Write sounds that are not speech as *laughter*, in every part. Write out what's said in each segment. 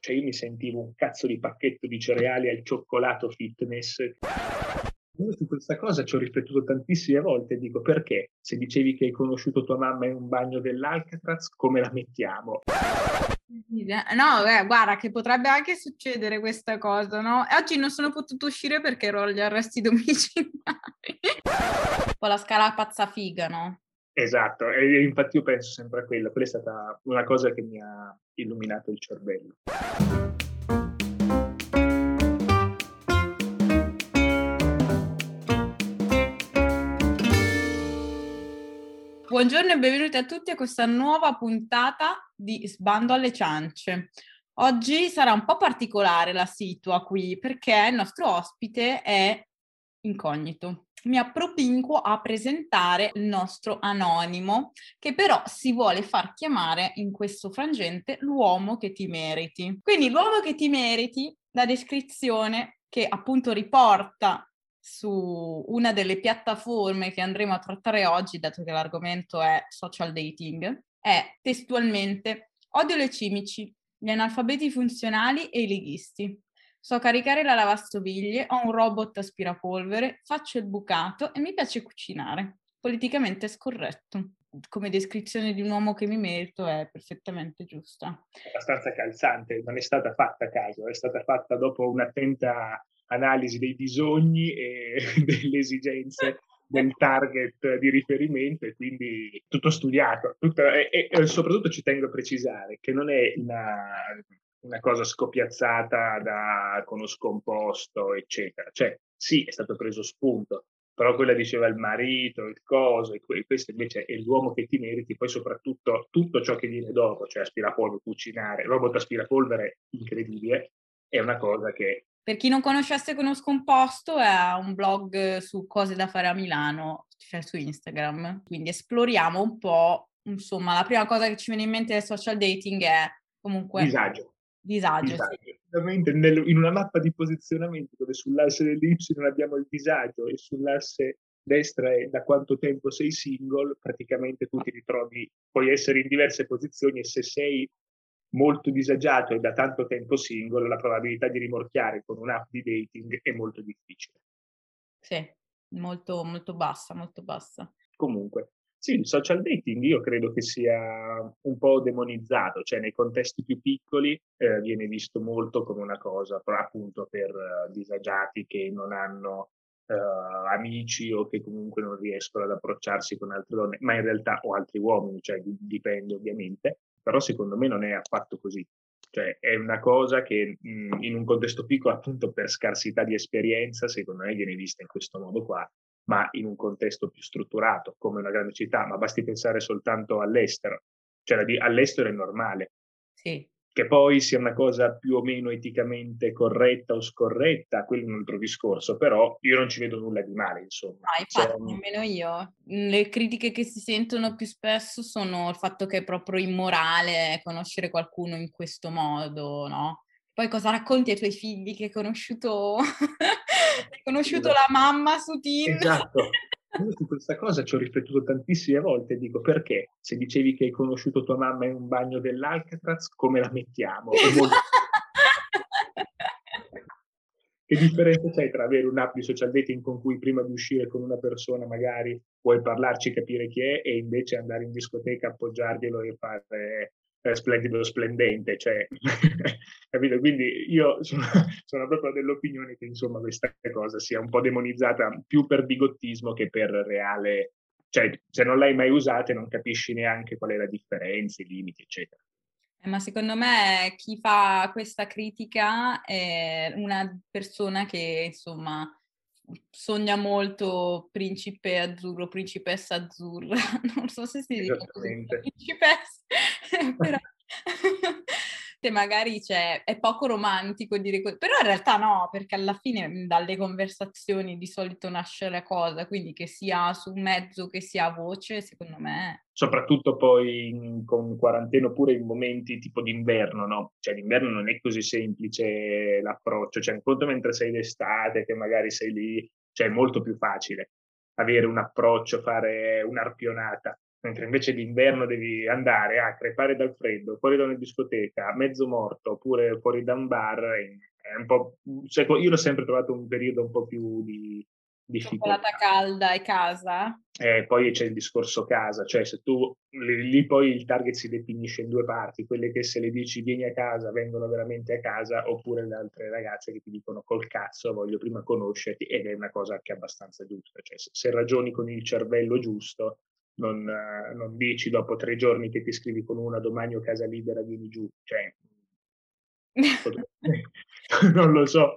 cioè io mi sentivo un cazzo di pacchetto di cereali al cioccolato fitness. Su questa cosa ci ho riflettuto tantissime volte dico perché se dicevi che hai conosciuto tua mamma in un bagno dell'Alcatraz, come la mettiamo? No, eh, guarda che potrebbe anche succedere questa cosa, no? Oggi non sono potuto uscire perché ero agli arresti *laughs* domiciliari. Con la scala pazza figa, no? Esatto, e infatti io penso sempre a quello, quella è stata una cosa che mi ha illuminato il cervello. Buongiorno e benvenuti a tutti a questa nuova puntata di Sbando alle ciance. Oggi sarà un po' particolare la situa qui perché il nostro ospite è incognito mi appropinquo a presentare il nostro anonimo, che però si vuole far chiamare in questo frangente l'uomo che ti meriti. Quindi l'uomo che ti meriti, la descrizione che appunto riporta su una delle piattaforme che andremo a trattare oggi, dato che l'argomento è social dating, è testualmente odio le cimici, gli analfabeti funzionali e i leghisti. So caricare la lavastoviglie, ho un robot aspirapolvere, faccio il bucato e mi piace cucinare. Politicamente scorretto. Come descrizione di un uomo che mi merito è perfettamente giusta. È abbastanza calzante, non è stata fatta a caso, è stata fatta dopo un'attenta analisi dei bisogni e *laughs* delle esigenze del target di riferimento e quindi tutto studiato. Tutto, e, e, soprattutto ci tengo a precisare che non è una, una cosa scopiazzata da con scomposto, eccetera. Cioè, sì, è stato preso spunto, però quella diceva il marito, il coso, e questo invece è l'uomo che ti meriti, poi soprattutto tutto ciò che viene dopo, cioè aspirapolvere, cucinare, robot aspirapolvere incredibile, è una cosa che... Per chi non conoscesse con scomposto, è un blog su cose da fare a Milano, cioè su Instagram, quindi esploriamo un po', insomma, la prima cosa che ci viene in mente del social dating è comunque... Disagio Disagio, disagio. Nel, in una mappa di posizionamento dove sull'asse dell'Y abbiamo il disagio e sull'asse destra è da quanto tempo sei single, praticamente tu ti ritrovi, puoi essere in diverse posizioni e se sei molto disagiato e da tanto tempo single, la probabilità di rimorchiare con un'app di dating è molto difficile. Sì, molto, molto bassa, molto bassa. Comunque, sì, il social dating io credo che sia un po' demonizzato, cioè nei contesti più piccoli eh, viene visto molto come una cosa, però appunto per uh, disagiati che non hanno uh, amici o che comunque non riescono ad approcciarsi con altre donne, ma in realtà o altri uomini, cioè dipende ovviamente, però secondo me non è affatto così. Cioè è una cosa che mh, in un contesto piccolo, appunto per scarsità di esperienza, secondo me viene vista in questo modo qua ma in un contesto più strutturato, come una grande città, ma basti pensare soltanto all'estero. Cioè all'estero è normale. Sì. Che poi sia una cosa più o meno eticamente corretta o scorretta, quello è un altro discorso, però io non ci vedo nulla di male, insomma. No, infatti, cioè, nemmeno io. Le critiche che si sentono più spesso sono il fatto che è proprio immorale conoscere qualcuno in questo modo, no? Poi cosa racconti ai tuoi figli che hai conosciuto, *laughs* hai conosciuto la mamma su Tinder? Esatto. *laughs* Io su questa cosa ci ho riflettuto tantissime volte e dico perché se dicevi che hai conosciuto tua mamma in un bagno dell'Alcatraz, come la mettiamo? Molto... *laughs* che differenza c'è tra avere un'app di social dating con cui prima di uscire con una persona magari puoi parlarci, capire chi è e invece andare in discoteca, appoggiarglielo e fare eh, splendido splendente, cioè, *laughs* *laughs* capito? Quindi io sono, *laughs* sono, proprio dell'opinione che insomma questa cosa sia un po' demonizzata più per bigottismo che per reale, cioè se non l'hai mai usata non capisci neanche qual è la differenza, i limiti, eccetera. Eh, ma secondo me chi fa questa critica è una persona che insomma sogna molto principe azzurro, principessa azzurra, *laughs* non so se si dice così, principessa, *laughs* però *laughs* magari cioè, è poco romantico dire così, però in realtà no, perché alla fine mhmm, dalle conversazioni di solito nasce la cosa, quindi che sia su mezzo, che sia a voce, secondo me... Soprattutto poi in, con quarantena oppure in momenti tipo d'inverno, no? Cioè d'inverno non è così semplice l'approccio, cioè conto mentre sei d'estate, che magari sei lì, cioè è molto più facile avere un approccio, fare un'arpionata mentre invece d'inverno devi andare a crepare dal freddo, fuori da una discoteca, mezzo morto, oppure fuori da un bar, è un po'... Cioè, io l'ho sempre trovato un periodo un po' più di difficoltà. Cioccolata calda e casa? Eh, poi c'è il discorso casa, cioè se tu lì, poi il target si definisce in due parti, quelle che se le dici vieni a casa vengono veramente a casa, oppure le altre ragazze che ti dicono col cazzo voglio prima conoscerti ed è una cosa anche abbastanza giusta, cioè se, se ragioni con il cervello giusto non, uh, non, dici dopo tre giorni che ti scrivi con una domani ho casa libera vieni giù, cioè *laughs* *laughs* non lo so,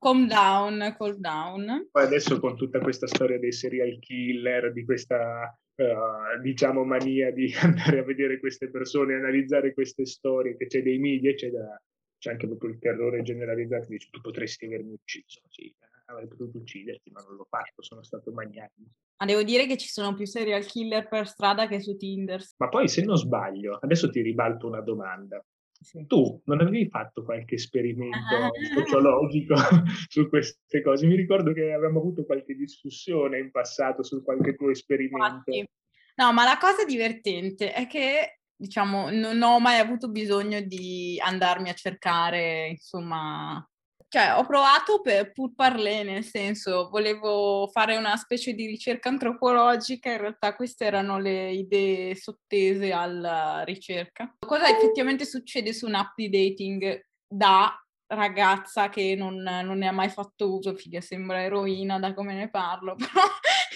Calm down, calm down. Poi adesso con tutta questa storia dei serial killer, di questa uh, diciamo mania di *laughs* andare a vedere queste persone, analizzare queste storie, che c'è dei media, c'è, da, c'è anche proprio il terrore generalizzato, dici tu potresti avermi ucciso, sì, avrei potuto ucciderti, ma non l'ho fatto, sono stato maniaco. Ma devo dire che ci sono più serial killer per strada che su Tinder. Ma poi se non sbaglio, adesso ti ribalto una domanda. Sì. Tu non avevi fatto qualche esperimento ah. sociologico *laughs* su queste cose? Mi ricordo che avevamo avuto qualche discussione in passato su qualche tuo esperimento. Infatti. No, ma la cosa divertente è che, diciamo, non ho mai avuto bisogno di andarmi a cercare, insomma, cioè, ho provato per pur parler, nel senso, volevo fare una specie di ricerca antropologica, in realtà queste erano le idee sottese alla ricerca. Cosa effettivamente succede su un'app di dating da ragazza che non, non ne ha mai fatto uso, figa, sembra eroina da come ne parlo, *laughs* però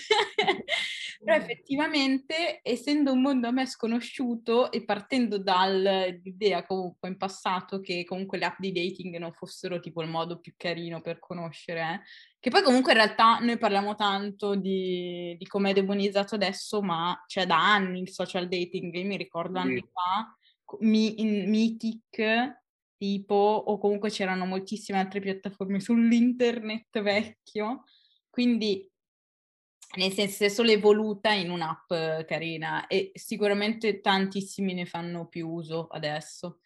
*laughs* però effettivamente, essendo un mondo a me sconosciuto e partendo dall'idea comunque in passato che comunque le app di dating non fossero tipo il modo più carino per conoscere, eh, che poi comunque in realtà noi parliamo tanto di, di come è demonizzato adesso, ma c'è da anni il social dating, io mi ricordo anni sì. fa, mi, in Mythic tipo, o comunque c'erano moltissime altre piattaforme *laughs* sull'internet vecchio, quindi nel senso è solo evoluta in un'app carina e sicuramente tantissimi ne fanno più uso adesso.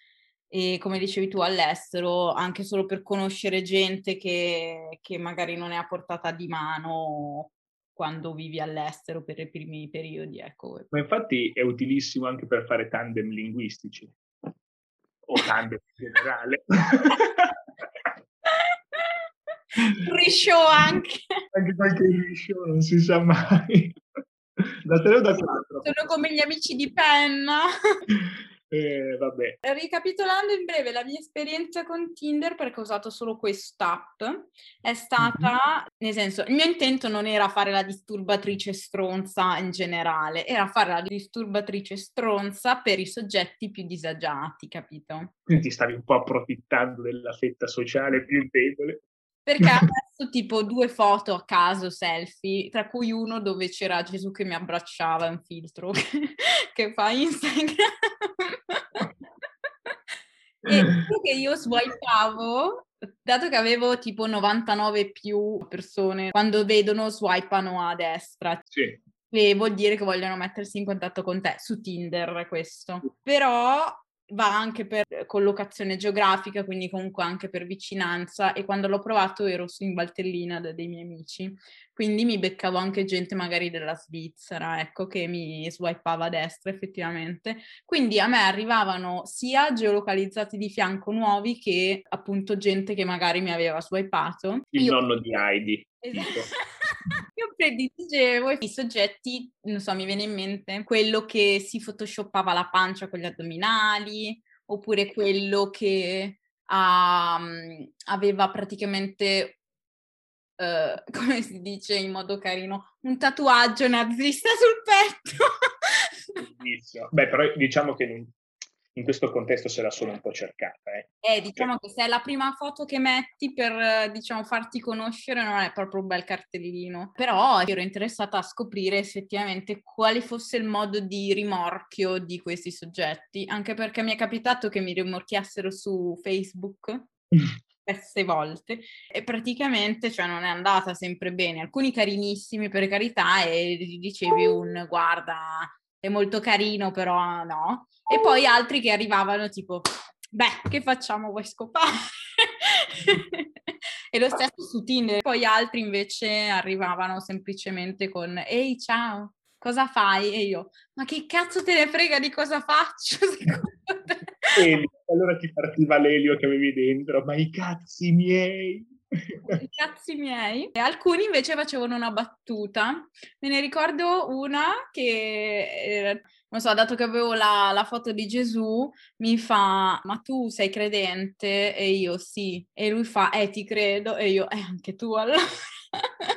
E come dicevi tu all'estero, anche solo per conoscere gente che, che magari non è a portata di mano quando vivi all'estero per i primi periodi. Ecco. Ma infatti è utilissimo anche per fare tandem linguistici o tandem in generale. *laughs* Rishow anche. Anche qualche rishow, non si sa mai. Da 3 o da 4? Sono come gli amici di penna. Eh, vabbè. Ricapitolando in breve la mia esperienza con Tinder, perché ho usato solo quest'app, è stata, mm-hmm. nel senso, il mio intento non era fare la disturbatrice stronza in generale, era fare la disturbatrice stronza per i soggetti più disagiati, capito? Quindi ti stavi un po' approfittando della fetta sociale più debole. Perché ha *laughs* messo tipo due foto a caso selfie, tra cui uno dove c'era Gesù che mi abbracciava, un filtro *laughs* che fa Instagram. *laughs* e che io swipavo, dato che avevo tipo 99 più persone, quando vedono swipano a destra. Sì. E vuol dire che vogliono mettersi in contatto con te su Tinder questo. Però va anche per collocazione geografica, quindi comunque anche per vicinanza e quando l'ho provato ero su in Valtellina da dei miei amici, quindi mi beccavo anche gente magari della Svizzera, ecco, che mi swipava a destra effettivamente. Quindi a me arrivavano sia geolocalizzati di fianco nuovi che appunto gente che magari mi aveva swipato. Il Io... nonno di Heidi. Esatto. *laughs* *laughs* Io predigevo i soggetti, non so, mi viene in mente quello che si photoshoppava la pancia con gli addominali, oppure quello che um, aveva praticamente, uh, *laughs* come si dice in modo carino, un tatuaggio nazista sul petto. Beh, però diciamo che in questo contesto se la sono un po' cercata. Eh, eh diciamo che se è la prima foto che metti per, diciamo, farti conoscere non è proprio un bel cartellino. Però ero interessata a scoprire effettivamente quale fosse il modo di rimorchio di questi soggetti, anche perché mi è capitato che mi rimorchiassero su Facebook. *laughs* diverse volte e praticamente cioè, non è andata sempre bene. Alcuni carinissimi per carità e dicevi un guarda è molto carino però no e poi altri che arrivavano tipo, beh, che facciamo, vuoi scopare? *laughs* e lo stesso su Tinder. Poi altri invece arrivavano semplicemente con, ehi ciao, cosa fai? E io, ma che cazzo te ne frega di cosa faccio? *laughs* E allora ti partiva l'elio che avevi dentro, ma i cazzi miei! I cazzi miei. E alcuni invece facevano una battuta. Me ne ricordo una che, non so, dato che avevo la, la, foto di Gesù, mi fa, ma tu sei credente? E io sì. E lui fa, eh ti credo. E io, eh anche tu allora.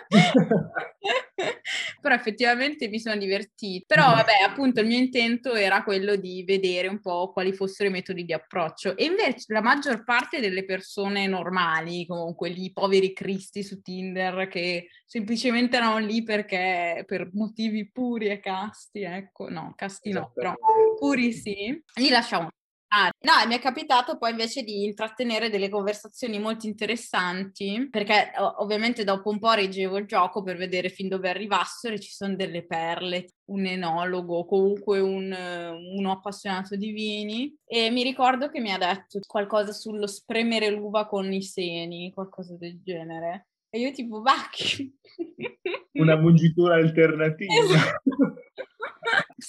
*laughs* Però effettivamente mi sono divertita. Però vabbè, appunto il mio intento era quello di vedere un po' quali fossero i metodi di approccio. E invece la maggior parte delle persone normali, comunque gli poveri cristi su Tinder che semplicemente erano lì perché per motivi puri e casti, ecco, no, casti no, però puri sì, li lasciamo Ah, no, mi è capitato poi invece di intrattenere delle conversazioni molto interessanti, perché ovviamente dopo un po' reggevo il gioco per vedere fin dove arrivassero e ci sono delle perle, un enologo, comunque un, uno appassionato di vini e mi ricordo che mi ha detto qualcosa sullo spremere l'uva con i seni, qualcosa del genere. E io tipo, va, Una mungitura alternativa. *laughs* Esatto.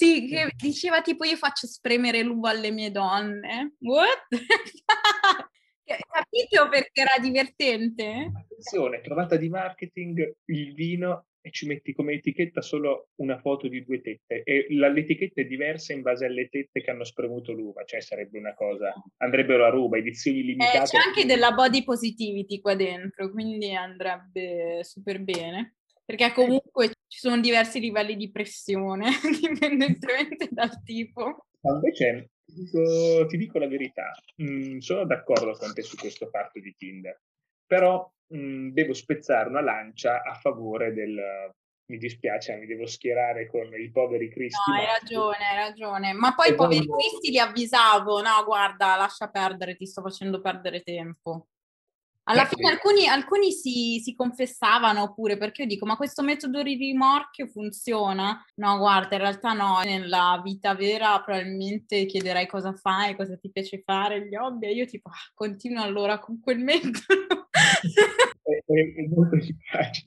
Sì, che diceva tipo io faccio spremere l'uva alle mie donne. What? *laughs* Capito perché era divertente? Attenzione, trovata di marketing, il vino e ci metti come etichetta solo una foto di due tette e l'etichetta è diversa in base alle tette che hanno spremuto l'uva, cioè sarebbe una cosa, andrebbero a ruba, edizioni limitate. Eh, c'è anche della body positivity qua dentro, quindi andrebbe super bene perché eh. comunque ci sono diversi livelli di pressione, *laughs* dipendentemente dal tipo. Ma invece ti dico, ti dico la verità, mm, sono d'accordo con te su questo fatto di Tinder, però mm, devo spezzare una lancia a favore del... Mi dispiace, mi devo schierare con i poveri cristi. No, hai ragione, hai ragione. Ma poi i poveri cristi li avvisavo, no, guarda, lascia perdere, ti sto facendo perdere tempo. Alla fine alcuni, alcuni si, si, confessavano pure perché io dico ma questo metodo di rimorchio funziona? No guarda in realtà no, nella vita vera probabilmente chiederai cosa fai, cosa ti piace fare, gli hobby e io tipo ah, continuo allora con quel *laughs* metodo. è, *laughs* è molto efficace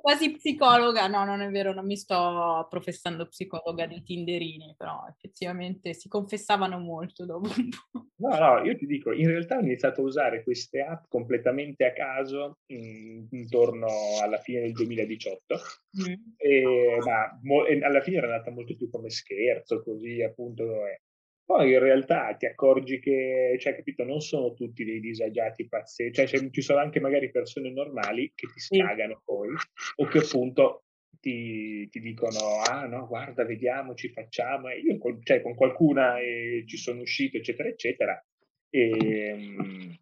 quasi psicologa, no, non è vero, non mi sto professando psicologa dei Tinderini, però effettivamente si confessavano molto dopo un po'. No, no, io ti dico, in realtà ho iniziato a usare queste app completamente a caso in, intorno alla fine del 2018, mm. e, ma mo, alla fine era nata molto più come scherzo, così appunto è. Poi in realtà ti accorgi che, cioè, capito, non sono tutti dei disagiati pazzeschi, cioè ci sono anche magari persone normali che ti scagano poi, o che appunto ti, ti, dicono, ah no, guarda, vediamoci, facciamo, e io con, cioè, con qualcuna eh, ci sono uscito, eccetera, eccetera. E, ehm,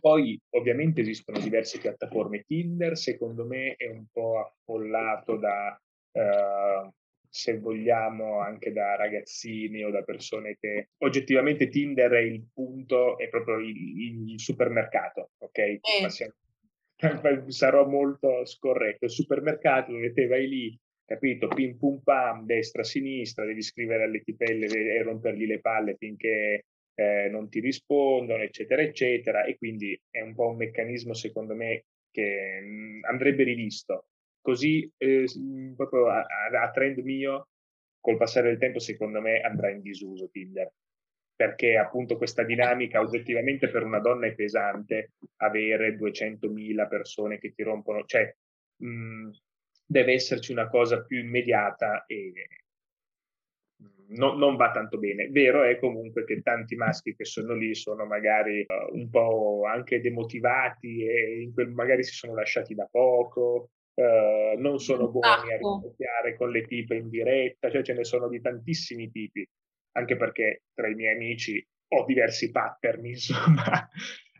poi ovviamente esistono diverse piattaforme, Tinder secondo me è un po' affollato da... Uh, se vogliamo, anche da ragazzini o da persone che oggettivamente Tinder è il punto, è proprio il, il supermercato, ok? Eh. *laughs* Sarò molto scorretto. Il supermercato dove te vai lì, capito? Pim pum pam, destra, sinistra, devi scrivere alle tipelle e rompergli le palle finché eh, non ti rispondono, eccetera, eccetera. E quindi è un po' un meccanismo, secondo me, che mh, mm, andrebbe rivisto così eh, proprio a, a, trend mio, col passare del tempo, secondo me andrà in disuso Tinder. Perché appunto questa dinamica oggettivamente per una donna è pesante avere 200.000 persone che ti rompono, cioè mh, deve esserci una cosa più immediata e no, non va tanto bene. Vero è comunque che tanti maschi che sono lì sono magari uh, un po' anche demotivati e quel, magari si sono lasciati da poco Uh, non sono buoni a rinforzare con le tipe in diretta, cioè ce ne sono di tantissimi tipi, anche perché tra i miei amici ho diversi pattern, *laughs* insomma,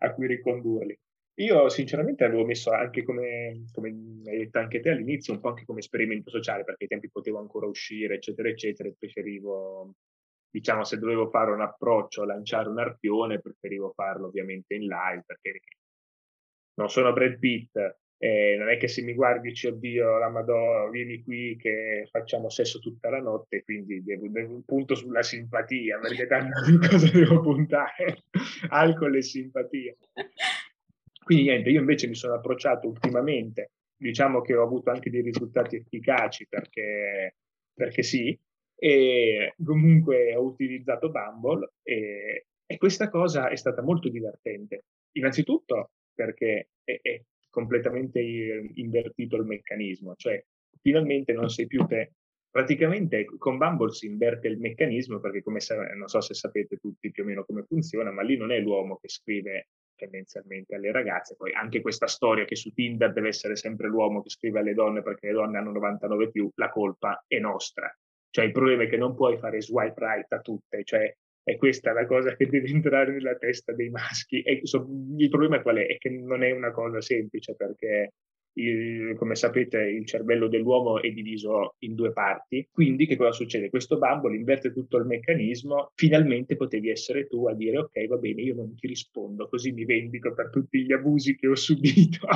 a cui ricondurli. Io sinceramente avevo messo anche come, come hai detto anche te all'inizio, un po' anche come esperimento sociale, perché ai tempi potevo ancora uscire, eccetera, eccetera, e preferivo, diciamo, se dovevo fare un approccio, lanciare un arpione, preferivo farlo ovviamente in live, perché non sono Brad Pitt, eh, non è che se mi guardi dici oddio la Madonna vieni qui che facciamo sesso tutta la notte quindi devo, devo punto sulla simpatia perché tanto di *laughs* cosa devo puntare. Alcol e simpatia. Quindi niente io invece mi sono approcciato ultimamente. Diciamo che ho avuto anche dei risultati efficaci perché perché sì, e comunque ho utilizzato Bumble e, e questa cosa è stata molto divertente. Innanzitutto perché è, è completamente invertito il meccanismo, cioè finalmente non sei più te. Praticamente con Bumble si inverte il meccanismo perché come sa- non so se sapete tutti più o meno come funziona, ma lì non è l'uomo che scrive tendenzialmente alle ragazze, poi anche questa storia che su Tinder deve essere sempre l'uomo che scrive alle donne perché le donne hanno 99 più, la colpa è nostra. Cioè il problema è che non puoi fare swipe right a tutte, cioè è questa la cosa che deve entrare nella testa dei maschi. E il problema qual è? È che non è una cosa semplice perché il, come sapete il cervello dell'uomo è diviso in due parti, quindi che cosa succede? Questo Bumble inverte tutto il meccanismo, finalmente potevi essere tu a dire ok va bene io non ti rispondo, così mi vendico per tutti gli abusi che ho subito.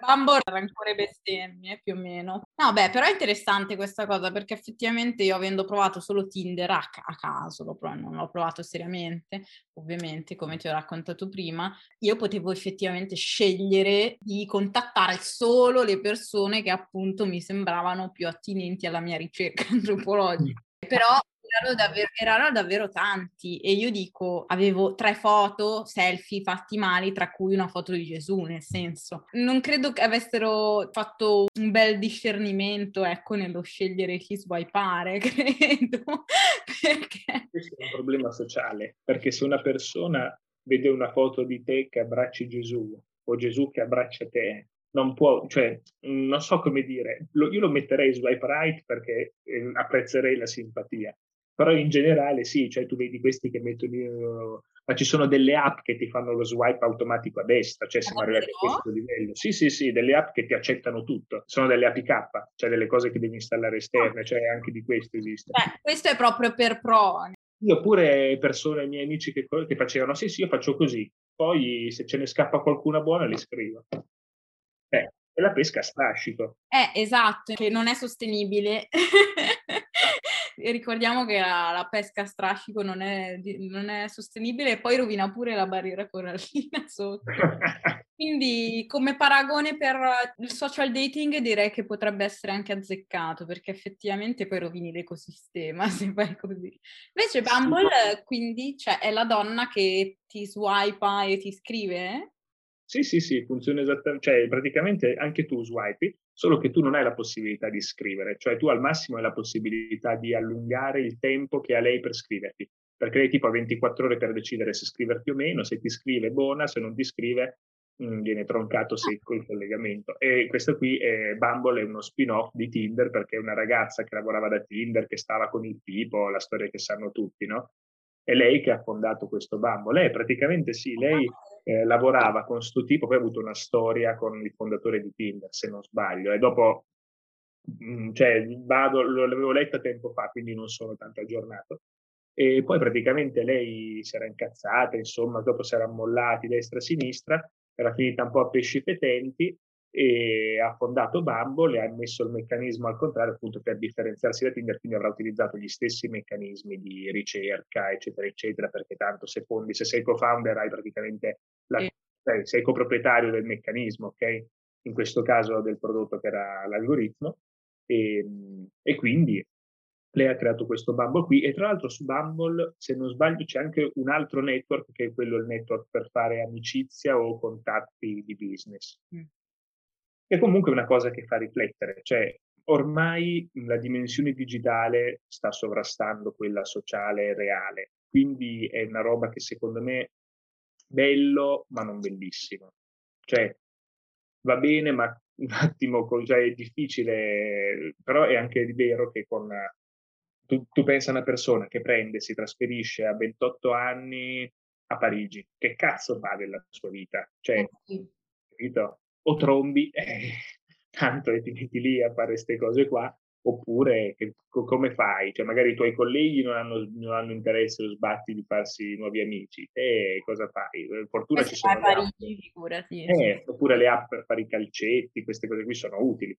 Bambo rancore bestemmie più o meno. No, beh, però è interessante questa cosa perché effettivamente io avendo provato solo Tinder a, a caso, lo prov- non l'ho provato seriamente, ovviamente, come ti ho raccontato prima, io potevo effettivamente scegliere di contattare solo le persone che appunto mi sembravano più attinenti alla mia ricerca *laughs* antropologica. Però erano davvero, erano davvero tanti e io dico, avevo tre foto, selfie fatti male, tra cui una foto di Gesù, nel senso. Non credo che avessero fatto un bel discernimento, ecco, nello scegliere chi swipeare, *laughs* credo, perché... Questo è un problema sociale, perché se una persona vede una foto di te che abbracci Gesù o Gesù che abbraccia te, non può, cioè, non so come dire, lo, io lo metterei swipe right perché eh, apprezzerei la simpatia, però in generale sì, cioè tu vedi questi che mettono, ma ci sono delle app che ti fanno lo swipe automatico a destra, cioè siamo arrivati a questo livello. Sì, sì, sì, delle app che ti accettano tutto, sono delle APK, cioè delle cose che devi installare esterne, cioè anche di questo esiste. Beh, questo è proprio per pro. Io pure persone, miei amici che, che facevano, sì, sì, io faccio così, poi se ce ne scappa qualcuna buona li scrivo. Eh, è la pesca a strascico. Eh, esatto, che non è sostenibile. *laughs* ricordiamo che la, la, pesca a strascico non è, non è, sostenibile e poi rovina pure la barriera corallina sotto. *laughs* Quindi come paragone per il social dating direi che potrebbe essere anche azzeccato perché effettivamente poi rovini l'ecosistema *laughs* se fai così. Invece Bumble quindi cioè, è la donna che ti swipa e ti scrive? Sì, sì, sì, funziona esattamente, cioè praticamente anche tu swipi, solo che tu non hai la possibilità di scrivere, cioè tu al massimo hai la possibilità di allungare il tempo che ha lei per scriverti, perché lei tipo ha 24 ore per decidere se scriverti o meno, se ti scrive buona, se non ti scrive mh, mm, viene troncato secco il collegamento. E questo qui è Bumble è uno spin-off di Tinder perché è una ragazza che lavorava da Tinder, che stava con il tipo, la storia che sanno tutti, no? È lei che ha fondato questo Bumble. Lei praticamente sì, lei eh, lavorava con questo tipo, poi ha avuto una storia con il fondatore di Tinder, se non sbaglio, e dopo, mh, mm, cioè, vado, l'avevo letta tempo fa, quindi non sono tanto aggiornato. E poi praticamente lei si era incazzata, insomma, dopo si era mollati destra e sinistra, era finita un po' a pesci fetenti e ha fondato Bumble e ha messo il meccanismo al contrario appunto per differenziarsi da Tinder, quindi avrà utilizzato gli stessi meccanismi di ricerca, eccetera, eccetera, perché tanto se fondi, se sei co-founder hai praticamente la, sì. sei, sei coproprietario del meccanismo, ok? In questo caso del prodotto che era l'algoritmo e, ehm, e quindi lei ha creato questo Bumble qui e tra l'altro su Bumble, se non sbaglio, c'è anche un altro network che è quello il network per fare amicizia o contatti di business. Mm è comunque una cosa che fa riflettere, cioè ormai la dimensione digitale sta sovrastando quella sociale e reale, quindi è una roba che secondo me è bello ma non bellissimo. Cioè va bene ma *laughs* un attimo, cioè è difficile, però è anche vero che con... Tu, tu pensa a una persona che prende, si trasferisce a 28 anni a Parigi, che cazzo fa della sua vita? Cioè, capito? O trombi, *laughs* eh, tanto e ti metti lì a fare queste cose qua, oppure che, come fai? Cioè magari i tuoi colleghi non hanno, non hanno interesse o sbatti di farsi nuovi amici, e cosa fai? Fortuna ci sono... Parigi, figurati. Eh, oppure le app per fare i calcetti, queste cose qui sono utili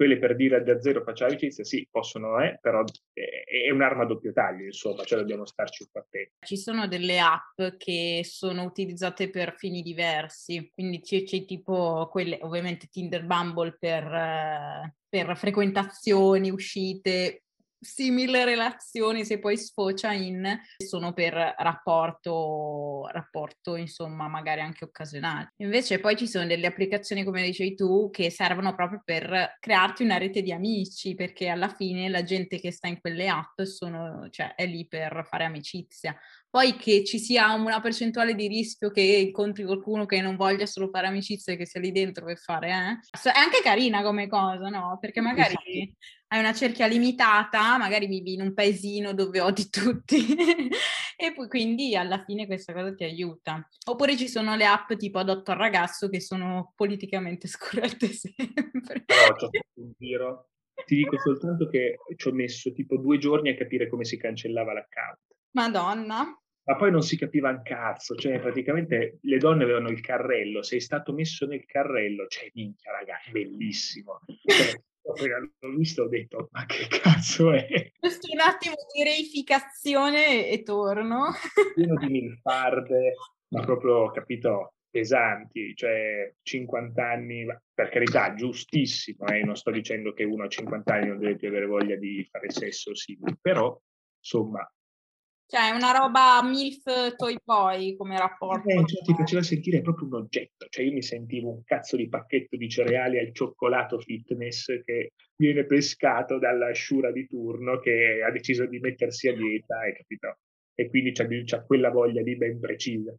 quelle per dire da zero faccia amicizia, sì, possono, eh, però è, un'arma a doppio taglio, insomma, cioè dobbiamo starci un po' attenti. Ci sono delle app che sono utilizzate per fini diversi, quindi c'è, c'è tipo quelle, ovviamente Tinder Bumble per, eh, per frequentazioni, uscite, simili relazioni se poi sfocia in sono per rapporto, rapporto insomma magari anche occasionale. Invece poi ci sono delle applicazioni come dicevi tu che servono proprio per crearti una rete di amici perché alla fine la gente che sta in quelle app sono, cioè, è lì per fare amicizia. Poi che ci sia una percentuale di rischio che incontri qualcuno che non voglia solo fare amicizia e che sia lì dentro per fare, eh? È anche carina come cosa, no? Perché magari hai una cerchia limitata, magari vivi in un paesino dove odi tutti *laughs* e poi quindi alla fine questa cosa ti aiuta. Oppure ci sono le app tipo Adotto al ragazzo che sono politicamente *laughs* scorrette sempre. Però fatto un giro. Ti dico soltanto che ci ho messo tipo due giorni a capire come si cancellava l'account. Madonna. Ma poi non si capiva un cazzo, cioè praticamente le donne avevano il carrello, sei stato messo nel carrello, cioè minchia raga, bellissimo. Cioè, l'ho visto ho detto ma che cazzo è? Giusto un attimo di reificazione e torno. Pieno di milfarde, ma proprio, capito, pesanti, cioè 50 anni, per carità, giustissimo, eh? non sto dicendo che uno a 50 anni non deve più avere voglia di fare sesso, sì, però insomma cioè, è una roba MILF toy boy come rapporto. Eh, cioè, ti faceva sentire proprio un oggetto. Cioè, io mi sentivo un cazzo di pacchetto di cereali al cioccolato fitness che viene pescato dalla sciura di turno che ha deciso di mettersi a dieta, hai capito? E quindi c'ha, c'ha quella voglia di ben precisa.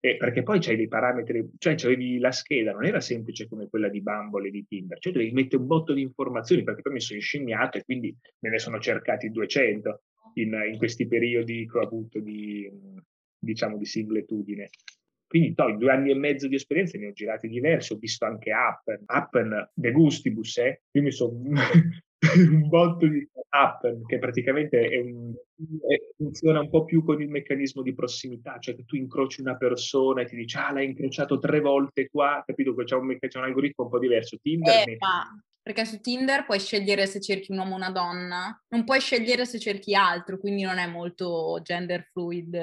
E perché poi c'hai dei parametri, cioè c'avevi la scheda, non era semplice come quella di Bumble e di Tinder, cioè dovevi mettere un botto di informazioni perché poi mi sono inscimmiato e quindi me ne sono cercati 200 in, in questi periodi che ho avuto di, diciamo, di singletudine. Quindi no, in due anni e mezzo di esperienza ne ho girati diversi, ho visto anche Appen, Appen de gustibus, eh? Io mi sono *laughs* un botto di Appen, che praticamente è un, è, funziona un po' più con il meccanismo di prossimità, cioè che tu incroci una persona e ti dici, ah, l'hai incrociato tre volte qua, capito? C'è un, c'è un algoritmo un po' diverso. Tinder eh, ma perché su Tinder puoi scegliere se cerchi un uomo o una donna, non puoi scegliere se cerchi altro, quindi non è molto gender fluid.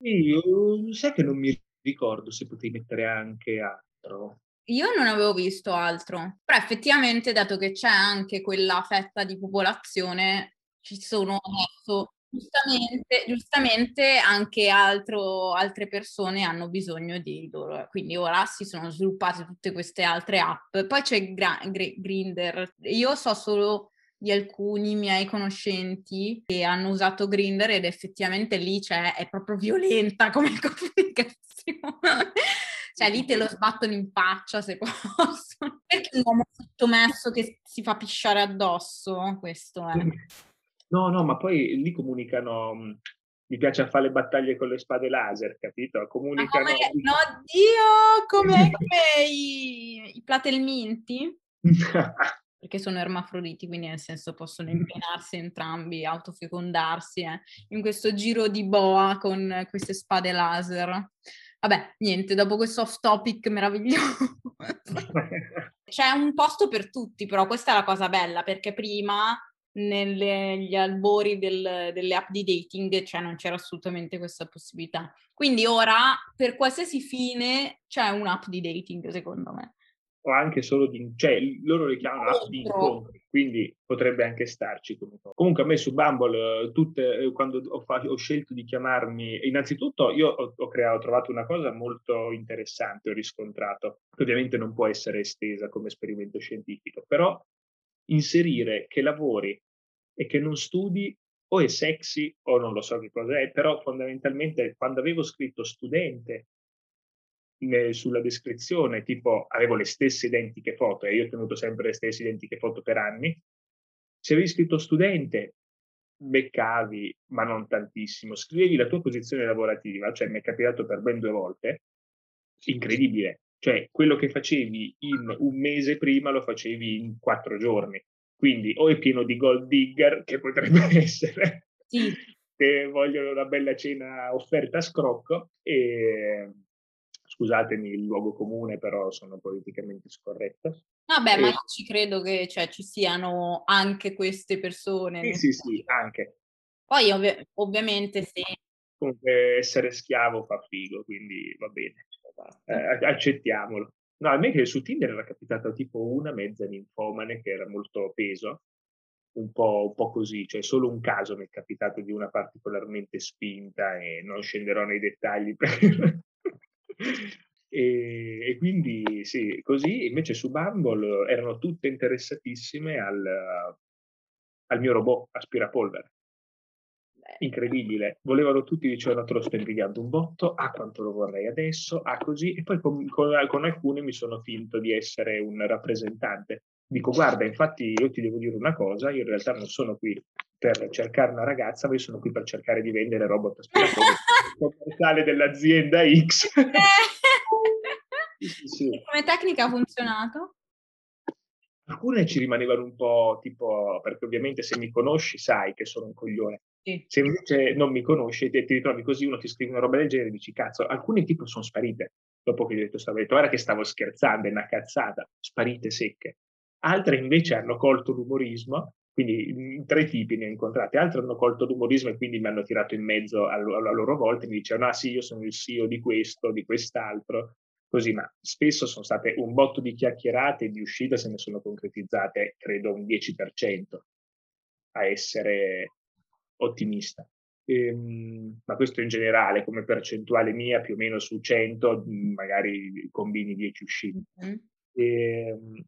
Io sai che non mi ricordo se potevi mettere anche altro. Io non avevo visto altro, però effettivamente dato che c'è anche quella fetta di popolazione, ci sono adesso Giustamente, giustamente anche altro, altre persone hanno bisogno di loro, quindi ora si sono sviluppate tutte queste altre app. Poi c'è Gra- Gr- Grinder, io so solo di alcuni miei conoscenti che hanno usato Grinder ed effettivamente lì c'è, è proprio violenta come *laughs* comunicazione. cioè lì te lo sbattono in faccia se *laughs* possono. Perché un uomo sottomesso che si fa pisciare addosso? Questo è. No, no, ma poi lì comunicano, mhmm, mi piace fare le battaglie con le spade laser, capito? Comunicano... Come, no, Dio, come, *laughs* come i, i platelminti? *laughs* Perché sono ermafroditi, quindi nel senso possono impenarsi entrambi, autofecondarsi, eh, in questo giro di boa con queste spade laser. Vabbè, niente, dopo questo off topic meraviglioso. *laughs* C'è un posto per tutti, però questa è la cosa bella, perché prima negli albori del, delle app di dating, cioè non c'era assolutamente questa possibilità. Quindi ora, per qualsiasi fine, c'è un'app di dating, secondo me. O anche solo di... cioè loro le chiamano app di incontri, quindi potrebbe anche starci comunque. Comunque a me su Bumble, tutte, eh, quando ho, ho scelto di chiamarmi, innanzitutto io ho, ho, creato, ho trovato una cosa molto interessante, ho riscontrato, che ovviamente non può essere estesa come esperimento scientifico, però inserire che lavori e che non studi o è sexy o non lo so che cosa è, però fondamentalmente quando avevo scritto studente sulla descrizione, tipo avevo le stesse identiche foto e io ho tenuto sempre le stesse identiche foto per anni, se avevi scritto studente beccavi, ma non tantissimo, scrivevi la tua posizione lavorativa, cioè mi è capitato per ben due volte, incredibile, cioè quello che facevi in un mese prima lo facevi in quattro giorni. Quindi o è pieno di gold digger, che potrebbe *laughs* essere, sì. che vogliono una bella cena offerta a scrocco, e scusatemi il luogo comune, però sono politicamente scorretto. Vabbè, e... ma io ci credo che cioè, ci siano anche queste persone. Sì, sì, sì, anche. Poi ov- ovviamente se... Comunque essere schiavo fa figo, quindi va bene, eh, accettiamolo. No, a me che su Tinder era capitata tipo una mezza ninfomane che era molto peso, un po', un po', così, cioè solo un caso mi è capitato di una particolarmente spinta e non scenderò nei dettagli. *laughs* Per... e, e, quindi sì, così invece su Bumble erano tutte interessatissime al, al mio robot aspirapolvere. Incredibile, volevano tutti, dicevano te lo sto invidiando un botto, ah quanto lo vorrei adesso, ah così, e poi con, con, con alcune mi sono finto di essere un rappresentante dico guarda, infatti io ti devo dire una cosa, io in realtà non sono qui per cercare una ragazza, ma io sono qui per cercare di vendere robot *laughs* commerciale dell'azienda X. *laughs* sì, sì. Come tecnica ha funzionato? Alcune ci rimanevano un po' tipo, perché ovviamente se mi conosci sai che sono un coglione. Sì. Se invece non mi conosci e ti ritrovi così, uno ti scrive una roba del genere e dici cazzo, alcune tipo sono sparite. Dopo che gli ho detto, stavo detto, guarda che stavo scherzando, è una cazzata, sparite secche altre invece hanno colto l'umorismo, quindi tre tipi ne ho incontrati, altre hanno colto l'umorismo e quindi mi hanno tirato in mezzo alla loro volta e mi dicevano, ah sì, io sono il CEO di questo, di quest'altro, così, ma spesso sono state un botto di chiacchierate e di uscite se ne sono concretizzate, credo, un 10% a essere ottimista. Ehm, ma questo in generale, come percentuale mia, più o meno su 100, magari combini 10 uscite. Mm-hmm. Ehm,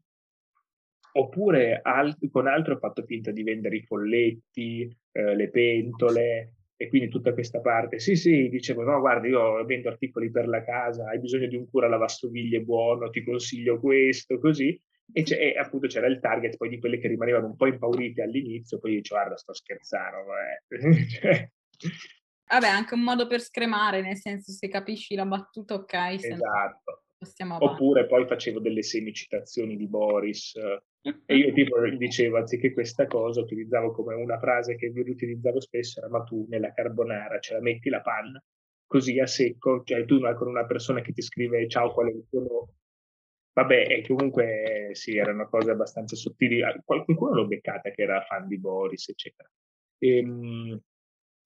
oppure alt- con altro ho fatto finta di vendere i folletti, eh, le pentole e quindi tutta questa parte. Sì, sì, dicevo, no, guarda, io vendo articoli per la casa, hai bisogno di un cura lavastoviglie buono, ti consiglio questo, così. E, e, appunto c'era il target poi di quelle che rimanevano un po' impaurite all'inizio, poi dicevo, guarda, sto scherzando. *laughs* Cioè. Vabbè, anche un modo per scremare, nel senso se capisci la battuta, ok. Esatto. Oppure poi facevo delle semicitazioni di Boris e io tipo dicevo, anziché questa cosa, utilizzavo come una frase che utilizzavo spesso, era ma tu nella carbonara ce la metti la panna, così a secco, cioè tu con una persona che ti scrive ciao qual è il tuo nome, vabbè, e comunque sì, erano cose abbastanza sottili, qualcuno l'ho beccata che era fan di Boris, eccetera. E, ehm,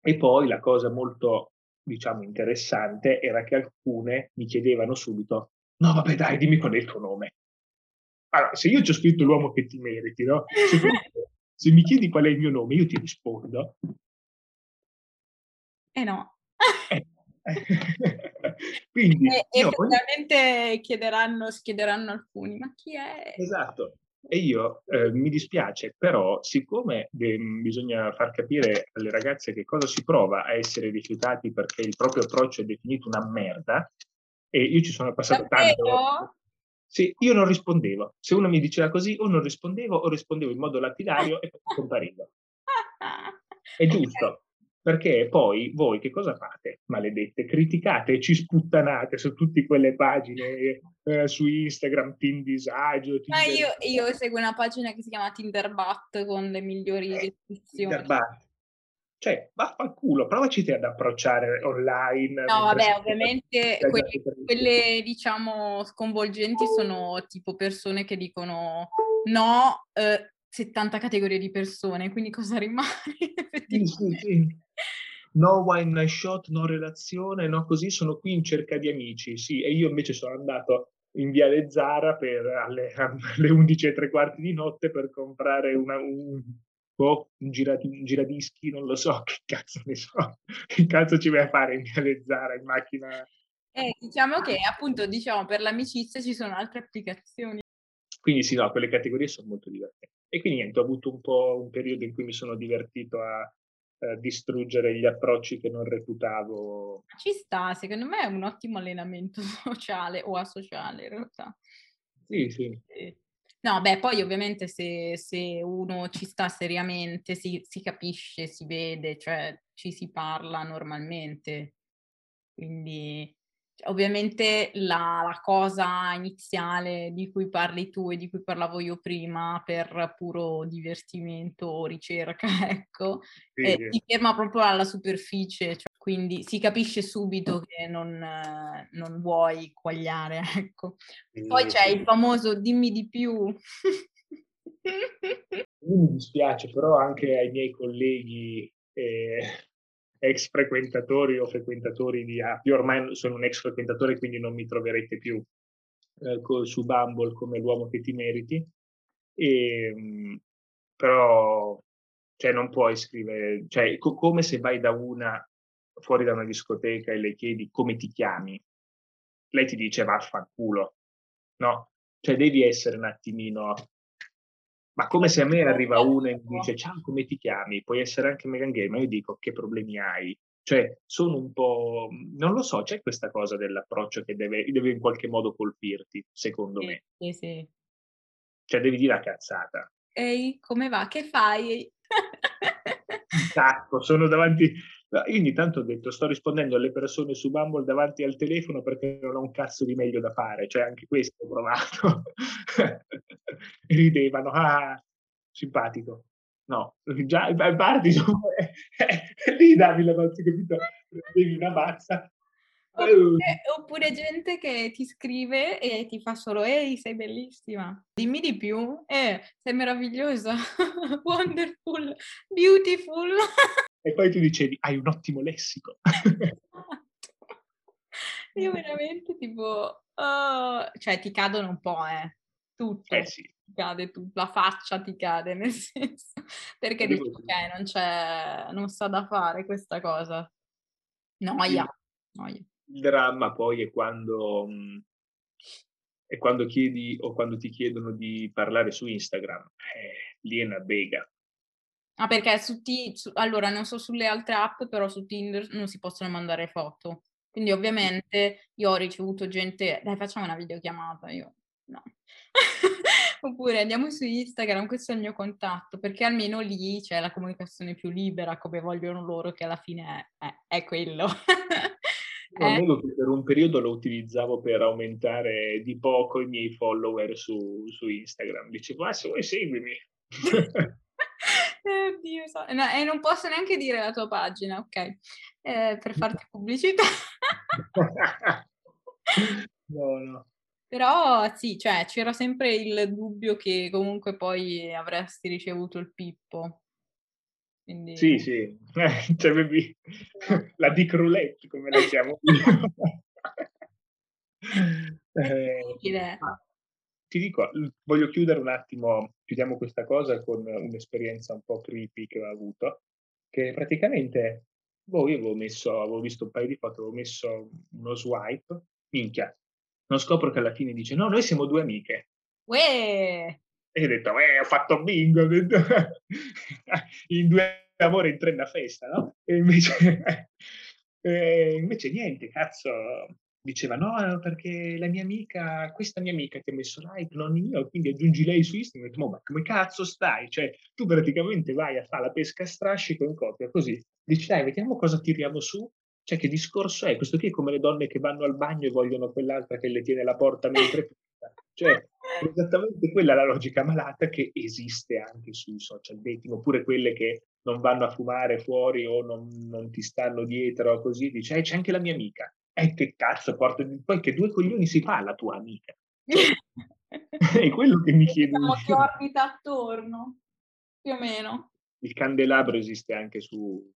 e poi la cosa molto, diciamo, interessante era che alcune mi chiedevano subito, no vabbè dai, dimmi qual è il tuo nome. Allora, se io ci ho scritto l'uomo che ti meriti, no? Se, se mi chiedi qual è il mio nome, io ti rispondo. Eh no. Eh. *laughs* Quindi, e, effettivamente poi... chiederanno, chiederanno alcuni, ma chi è? Esatto. E io eh, mi dispiace, però, siccome eh, bisogna far capire alle ragazze che cosa si prova a essere rifiutati perché il proprio approccio è definito una merda, e io ci sono passato Davvero? tanto. Sì, io non rispondevo. Se uno mi diceva così, o non rispondevo o rispondevo in modo lapidario e poi *laughs* comparivo. È giusto, perché poi voi che cosa fate, maledette? Criticate e ci sputtanate su tutte quelle pagine eh, su Instagram, Team Disagio. Tinder... Ma io, io, seguo una pagina che si chiama Tinderbat con le migliori eh, descrizioni. Tinderbat. Cioè, vaffanculo, provaci te ad approcciare online. No, vabbè, ovviamente quelle, quelle, diciamo, sconvolgenti sono tipo persone che dicono no, eh, 70 categorie di persone, quindi cosa rimane? *laughs* sì, sì, sì. No wine night shot, no relazione, no così, sono qui in cerca di amici, sì, e io invece sono andato in Viale Zara per, alle, *laughs* alle 11 e tre quarti di notte per comprare una, un, boh, un, girati, un giradischi, non lo so, *laughs* che cazzo ne so, che cazzo ci vai a fare in Viale Zara in macchina? Eh, diciamo che appunto, diciamo, per l'amicizia ci sono altre applicazioni. Quindi sì, no, quelle categorie sono molto divertenti. E quindi niente, ho avuto un po' un periodo in cui mi sono divertito a, a distruggere gli approcci che non reputavo. Ci sta, secondo me è un ottimo allenamento *laughs* sociale o asociale in realtà. Sì, sì. sì. No, beh, poi ovviamente se, se uno ci sta seriamente, si, si, capisce, si vede, cioè ci si parla normalmente. Quindi ovviamente la, la, cosa iniziale di cui parli tu e di cui parlavo io prima per puro divertimento o ricerca, *laughs* ecco, sì, eh, si ferma proprio alla superficie, cioè, quindi si capisce subito che non, non vuoi quagliare, *laughs* ecco. Sì, Poi c'è il famoso dimmi di più. Mi dispiace, però anche ai miei colleghi eh, ex frequentatori o frequentatori di api, ormai sono un ex frequentatore quindi non mi troverete più eh, su Bumble come l'uomo che ti meriti, e, ehm, però cioè, non puoi scrivere, cioè, co- come se vai da una fuori da una discoteca e le chiedi come ti chiami, lei ti dice vaffanculo, no? Cioè devi essere un attimino ma come se a me arriva uno e mi dice ciao come ti chiami? Puoi essere anche Megan Gay, ma io dico che problemi hai? Cioè sono un po', non lo so, c'è questa cosa dell'approccio che deve, deve in qualche modo colpirti, secondo sì, me. Sì, sì. Cioè devi dire la cazzata. Ehi, come va? Che fai? Esatto, sono davanti, io ogni tanto ho detto, sto rispondendo alle persone su Bumble davanti al telefono perché non ho un cazzo di meglio da fare, cioè anche questo ho provato. *laughs* Ridevano, ah, simpatico. No, già parti, *laughs* lì davi la mazza, capito? Devi una mazza. Oppure, oppure, gente che ti scrive e ti fa solo ehi sei bellissima dimmi di più eh, sei meravigliosa *laughs* wonderful beautiful e poi tu dicevi, hai un ottimo lessico. *laughs* Io veramente tipo, uh, cioè ti cadono un po', eh. Tutto. Eh sì. Ti cade tutto, la faccia ti cade, *laughs* nel senso. Perché dici, ok, non c'è, non sa da fare questa cosa. Noia. Il, il dramma poi è quando, mhmm, è quando chiedi o quando ti chiedono di parlare su Instagram. Eh, lì è una bega. Ah, perché su, T- su allora non so sulle altre app, però su Tinder non si possono mandare foto. Quindi ovviamente io ho ricevuto gente, dai facciamo una videochiamata, io no. *laughs* Oppure andiamo su Instagram, questo è il mio contatto, perché almeno lì c'è la comunicazione più libera, come vogliono loro, che alla fine è, è, è quello. *laughs* eh. per un periodo lo utilizzavo per aumentare di poco i miei follower su, su Instagram. Dicevo, ah, se vuoi seguimi. *laughs* Oddio, so. no, e non posso neanche dire la tua pagina, ok? Eh, per farti pubblicità. *laughs* no, no. Però sì, cioè c'era sempre il dubbio che comunque poi avresti ricevuto il pippo. Quindi... Sì, sì, eh, *laughs* cioè, baby, la dick roulette come la chiamo *laughs* eh, ti dico, voglio chiudere un attimo, chiudiamo questa cosa con un'esperienza un po' creepy che ho avuto, che praticamente, boh, io avevo messo, avevo visto un paio di foto, avevo messo uno swipe, minchia, non scopro che alla fine dice, no, noi siamo due amiche. Uè! E ho detto, eh, ho fatto bingo, *laughs* in due amore in tre una festa, no? E invece, *laughs* e invece niente, cazzo, diceva no perché la mia amica, questa mia amica ti ha messo like, non io, quindi aggiungi lei su Instagram, detto, ma come cazzo stai? Cioè tu praticamente vai a fare la pesca a strascico in coppia, così dici dai vediamo cosa tiriamo su, cioè che discorso è? Questo qui è come le donne che vanno al bagno e vogliono quell'altra che le tiene la porta mentre passa. Cioè, è esattamente quella la logica malata che esiste anche sui social dating, oppure quelle che non vanno a fumare fuori o non, non ti stanno dietro così, dice eh, c'è anche la mia amica e che cazzo porta, poi che due coglioni si fa la tua amica? Cioè, *laughs* *laughs* è quello che mi chiedo. Che orbita attorno, più o meno. Il candelabro esiste anche su,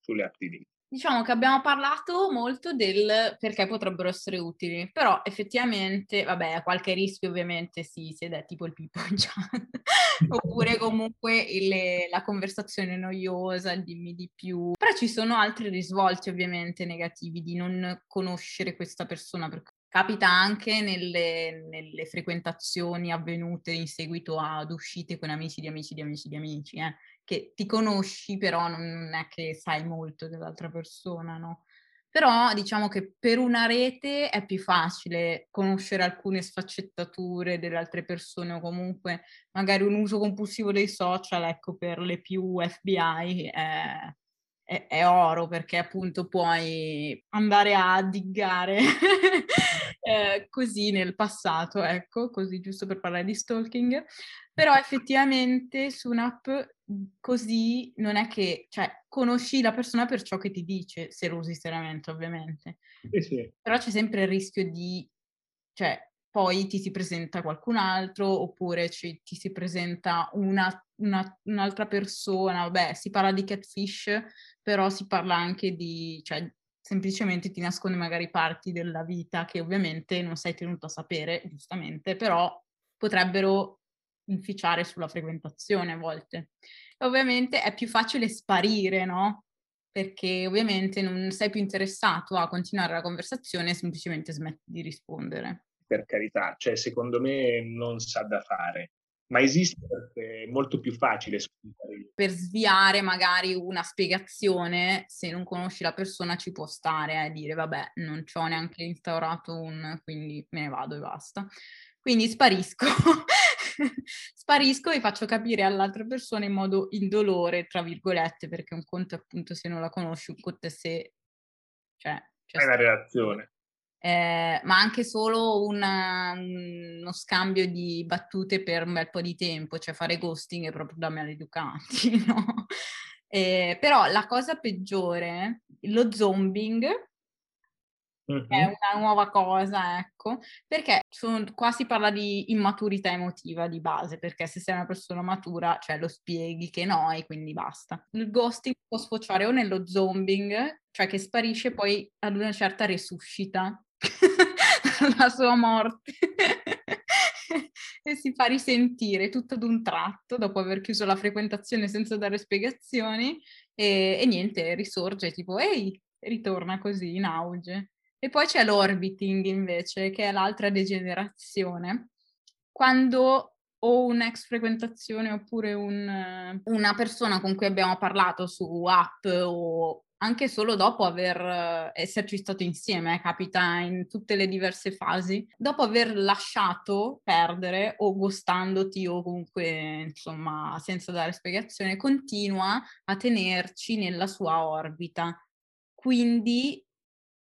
sulle app di Diciamo che abbiamo parlato molto del perché potrebbero essere utili, però effettivamente, vabbè, qualche rischio ovviamente sì, se è tipo il Pippo *laughs* oppure comunque le, la conversazione noiosa, dimmi di più, però ci sono altri risvolti ovviamente negativi di non conoscere questa persona, perché capita anche nelle, nelle frequentazioni avvenute in seguito ad uscite con amici di amici di amici di amici, eh che ti conosci, però non è che sai molto dell'altra persona, no? Però diciamo che per una rete è più facile conoscere alcune sfaccettature delle altre persone o comunque magari un uso compulsivo dei social, ecco, per le più FBI è, è, è oro perché appunto puoi andare a diggare *laughs* eh, così nel passato, ecco, così giusto per parlare di stalking. Però effettivamente su un'app così non è che, cioè, conosci la persona per ciò che ti dice, se lo usi seriamente ovviamente. Sì, sì. Però c'è sempre il rischio di, cioè, poi ti si presenta qualcun altro oppure ci, ti si presenta una, una, un'altra persona, vabbè, si parla di catfish, però si parla anche di, cioè, semplicemente ti nasconde magari parti della vita che ovviamente non sei tenuto a sapere, giustamente, però potrebbero inficiare sulla frequentazione a volte. Ovviamente è più facile sparire, no? Perché ovviamente non sei più interessato a continuare la conversazione e semplicemente smetti di rispondere. Per carità, cioè secondo me non sa da fare ma esiste perché è molto più facile spiegare. Per sviare magari una spiegazione, se non conosci la persona ci può stare a eh, dire vabbè, non ci ho neanche instaurato un, quindi me ne vado e basta. Quindi sparisco, *laughs* sparisco e faccio capire all'altra persona in modo indolore, tra virgolette, perché un conto è appunto se non la conosci, un conto è se... Cioè, è una reazione eh, ma anche solo una, uno scambio di battute per un bel po' di tempo, cioè fare ghosting è proprio da maleducati, *laughs* no? Eh, però la cosa peggiore, lo zombing, mm-hmm. è una nuova cosa, ecco, perché sono, qua si parla di immaturità emotiva di base, perché se sei una persona matura, cioè lo spieghi che no e quindi basta. Il ghosting può sfociare o nello zombing, cioè che sparisce poi ad una certa resuscita, *laughs* la sua morte *laughs* e si fa risentire tutto d'un tratto dopo aver chiuso la frequentazione senza dare spiegazioni e, e niente, risorge tipo ehi, ritorna così in auge. E poi c'è l'orbiting invece, che è l'altra degenerazione. Quando o un'ex frequentazione oppure un, una persona con cui abbiamo parlato su app o anche solo dopo aver eh, esserci stato insieme, eh, capita in tutte le diverse fasi, dopo aver lasciato perdere o gostandoti o comunque insomma senza dare spiegazione, continua a tenerci nella sua orbita. Quindi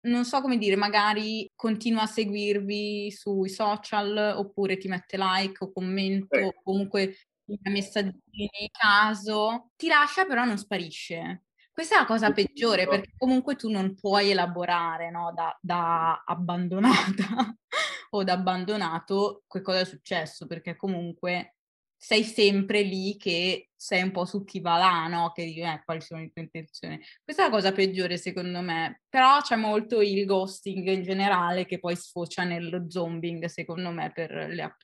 non so come dire, magari continua a seguirvi sui social oppure ti mette like o commento eh. o comunque messaggini caso, ti lascia però non sparisce. Questa è la cosa peggiore perché comunque tu non puoi elaborare no, da, da abbandonata *laughs* o da abbandonato che cosa è successo perché comunque sei sempre lì che sei un po' su chi va là, no? Che dici, eh, quali sono le tue intenzioni. Questa è la cosa peggiore secondo me, però c'è molto il ghosting in generale che poi sfocia nello zombing secondo me per le app.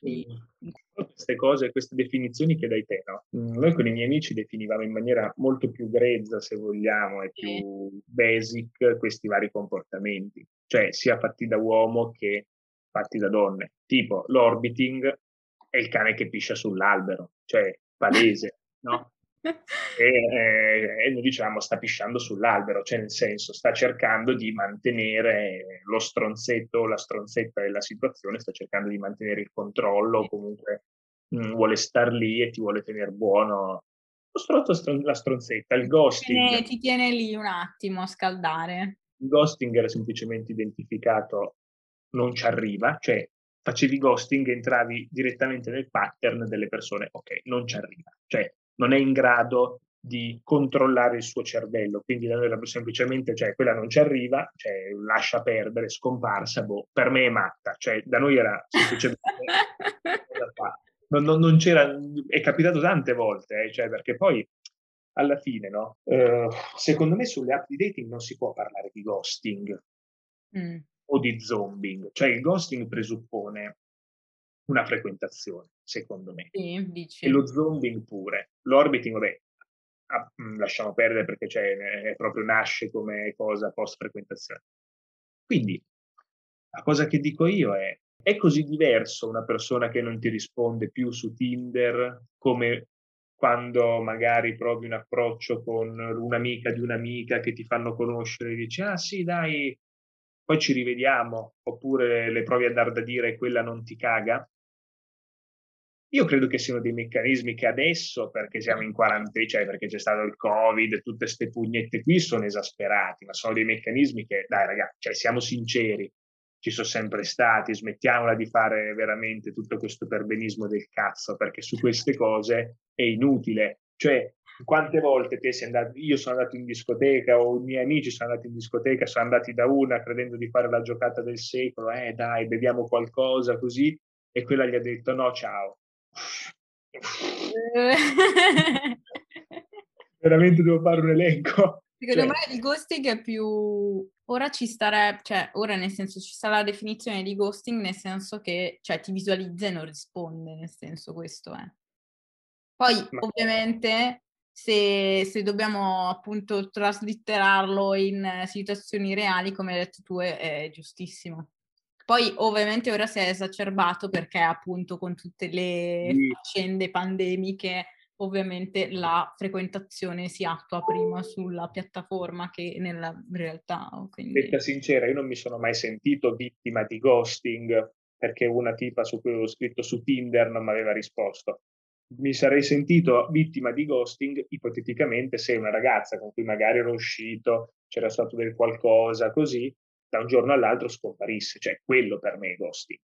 Queste cose, queste definizioni che dai te, no? Mm, noi con i miei amici definivamo in maniera molto più grezza, se vogliamo, e più basic questi vari comportamenti, cioè sia fatti da uomo che fatti da donne. Tipo l'orbiting è il cane che piscia sull'albero, cioè palese, no? *laughs* E, eh, e, noi diciamo sta pisciando sull'albero, cioè nel senso sta cercando di mantenere lo stronzetto la stronzetta della situazione, sta cercando di mantenere il controllo, comunque mh, mm, vuole star lì e ti vuole tenere buono. Lo stronzo, stron- la stronzetta, il ghosting. Ti tiene, ti tiene lì un attimo a scaldare. Il ghosting era semplicemente identificato, non ci arriva, cioè facevi ghosting, entravi direttamente nel pattern delle persone, ok, non ci arriva, cioè non è in grado di controllare il suo cervello, quindi da noi era semplicemente, cioè quella non ci arriva, cioè lascia perdere, scomparsa, boh, per me è matta, cioè da noi era semplicemente... *laughs* non, non, non, c'era, è capitato tante volte, eh, cioè perché poi alla fine, no? Uh, secondo me sulle app di dating non si può parlare di ghosting. Mm o di zombing. Cioè il ghosting presuppone una frequentazione, secondo me. Sì. E lo zombing pure. L'orbiting, vabbè, ah, mm, lasciamo perdere perché cioè, è proprio nasce come cosa post frequentazione. Quindi la cosa che dico io è è così diverso una persona che non ti risponde più su Tinder come quando magari provi un approccio con un'amica di un'amica che ti fanno conoscere e dici ah sì dai poi ci rivediamo, oppure le provi a dar da dire quella non ti caga. Io credo che siano dei meccanismi che adesso, perché siamo in quarantena, cioè perché c'è stato il Covid, tutte queste pugnette qui sono esasperati, ma sono dei meccanismi che, dai ragazzi, cioè siamo sinceri, ci sono sempre stati, smettiamola di fare veramente tutto questo perbenismo del cazzo, perché su queste cose è inutile. Cioè, quante volte te sei andato, io sono andato in discoteca o i miei amici sono andati in discoteca, sono andati da una credendo di fare la giocata del secolo, eh dai, beviamo qualcosa così, e quella gli ha detto no, ciao. *laughs* Veramente devo fare un elenco. Secondo cioè, me il ghosting è più... Ora ci starebbe, cioè ora nel senso ci sta la definizione di ghosting nel senso che cioè, ti visualizza e non risponde, nel senso questo è. Poi Ma... ovviamente se, se, dobbiamo appunto traslitterarlo in situazioni reali, come hai detto tu, è, è giustissimo. Poi ovviamente ora si è esacerbato perché appunto con tutte le faccende pandemiche ovviamente la frequentazione si attua prima sulla piattaforma che nella realtà. Quindi... Detta sincera, io non mi sono mai sentito vittima di ghosting perché una tipa su cui ho scritto su Tinder non mi aveva risposto. Mi sarei sentito vittima di ghosting ipoteticamente se una ragazza con cui magari ero uscito, c'era stato del qualcosa così, da un giorno all'altro scomparisse. Cioè, quello per me è ghosting.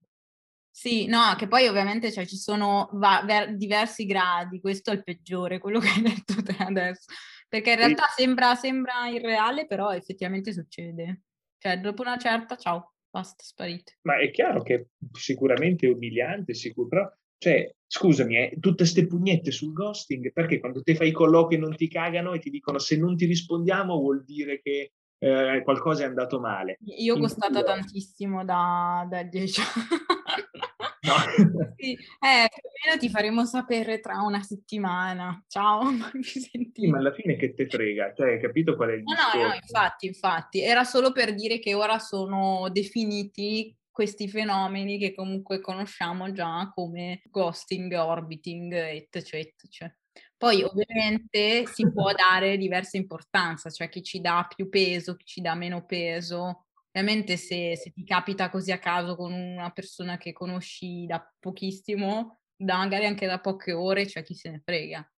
Sì, no, che poi ovviamente cioè, ci sono va- ver- diversi gradi, questo è il peggiore, quello che hai detto te adesso, perché in realtà sì. sembra, sembra irreale, però effettivamente succede. Cioè, dopo una certa, ciao, basta, sparite. Ma è chiaro che sicuramente è umiliante, sicuro, però, cioè, scusami, eh, tutte queste pugnette sul ghosting, perché quando te fai i colloqui non ti cagano e ti dicono se non ti rispondiamo vuol dire che eh, qualcosa è andato male. Io ho costato tantissimo da, da 10 *laughs* No. *laughs* sì, eh, più o meno ti faremo sapere tra una settimana. Ciao, *laughs* sì, ma alla fine che te frega? Cioè, hai capito qual è il no, No, no, infatti, infatti. Era solo per dire che ora sono definiti questi fenomeni che comunque conosciamo già come ghosting, orbiting, etc. etc. Poi ovviamente si *laughs* può dare diversa importanza, cioè chi ci dà più peso, chi ci dà meno peso, Ovviamente se, se, ti capita così a caso con una persona che conosci da pochissimo, da magari anche da poche ore, cioè chi se ne frega.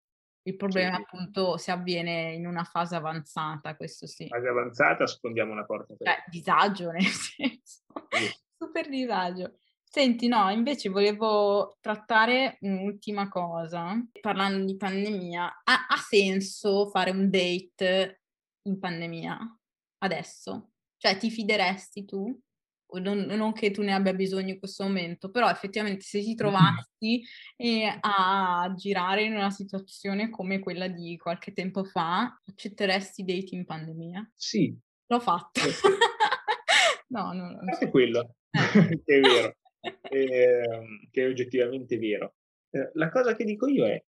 Il problema sì. appunto se avviene in una fase avanzata, questo sì. Fase avanzata sfondiamo una porta. Per... Cioè, disagio nel *laughs* senso. Sì. Super disagio. Senti, no, invece volevo trattare un'ultima cosa. Parlando di pandemia, ha, ha senso fare un date in pandemia adesso? Cioè, ti fideresti tu? Non, non, che tu ne abbia bisogno in questo momento, però effettivamente se ti trovassi eh, a girare in una situazione come quella di qualche tempo fa, accetteresti date in pandemia? Sì. L'ho fatto. No, no, no. Anche quello, eh. *laughs* che è vero, *laughs* eh, che è oggettivamente vero. Eh, la cosa che dico io è,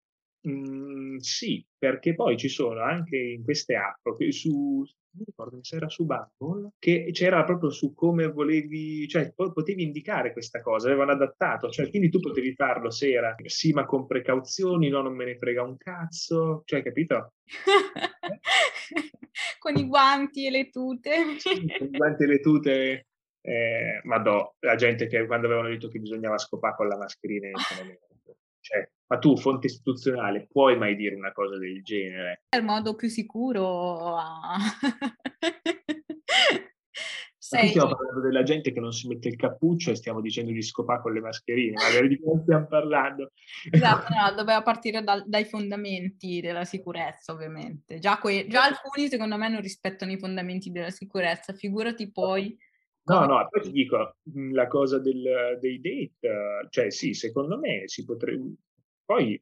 mh, mm, sì, perché poi ci sono anche in queste app, su, mi ricordo se era su Bumble, che c'era proprio su come volevi, cioè potevi indicare questa cosa, avevano adattato, cioè quindi tu potevi farlo se era sì ma con precauzioni, no non me ne frega un cazzo, cioè capito? *laughs* con i guanti e le tute. Sì, con i guanti e le tute, eh, ma no, la gente che quando avevano detto che bisognava scopare con la mascherina in cioè, ma tu, fonte istituzionale, puoi mai dire una cosa del genere? È il modo più sicuro *laughs* a... Sei... Stiamo parlando della gente che non si mette il cappuccio e stiamo dicendo di scopare con le mascherine, magari di cosa stiamo parlando? Esatto, no, doveva partire dal, dai fondamenti della sicurezza, ovviamente. Già, que- già alcuni, secondo me, non rispettano i fondamenti della sicurezza, figurati poi... No, no, poi ti dico, la cosa del, dei date, cioè sì, secondo me si potrebbe, poi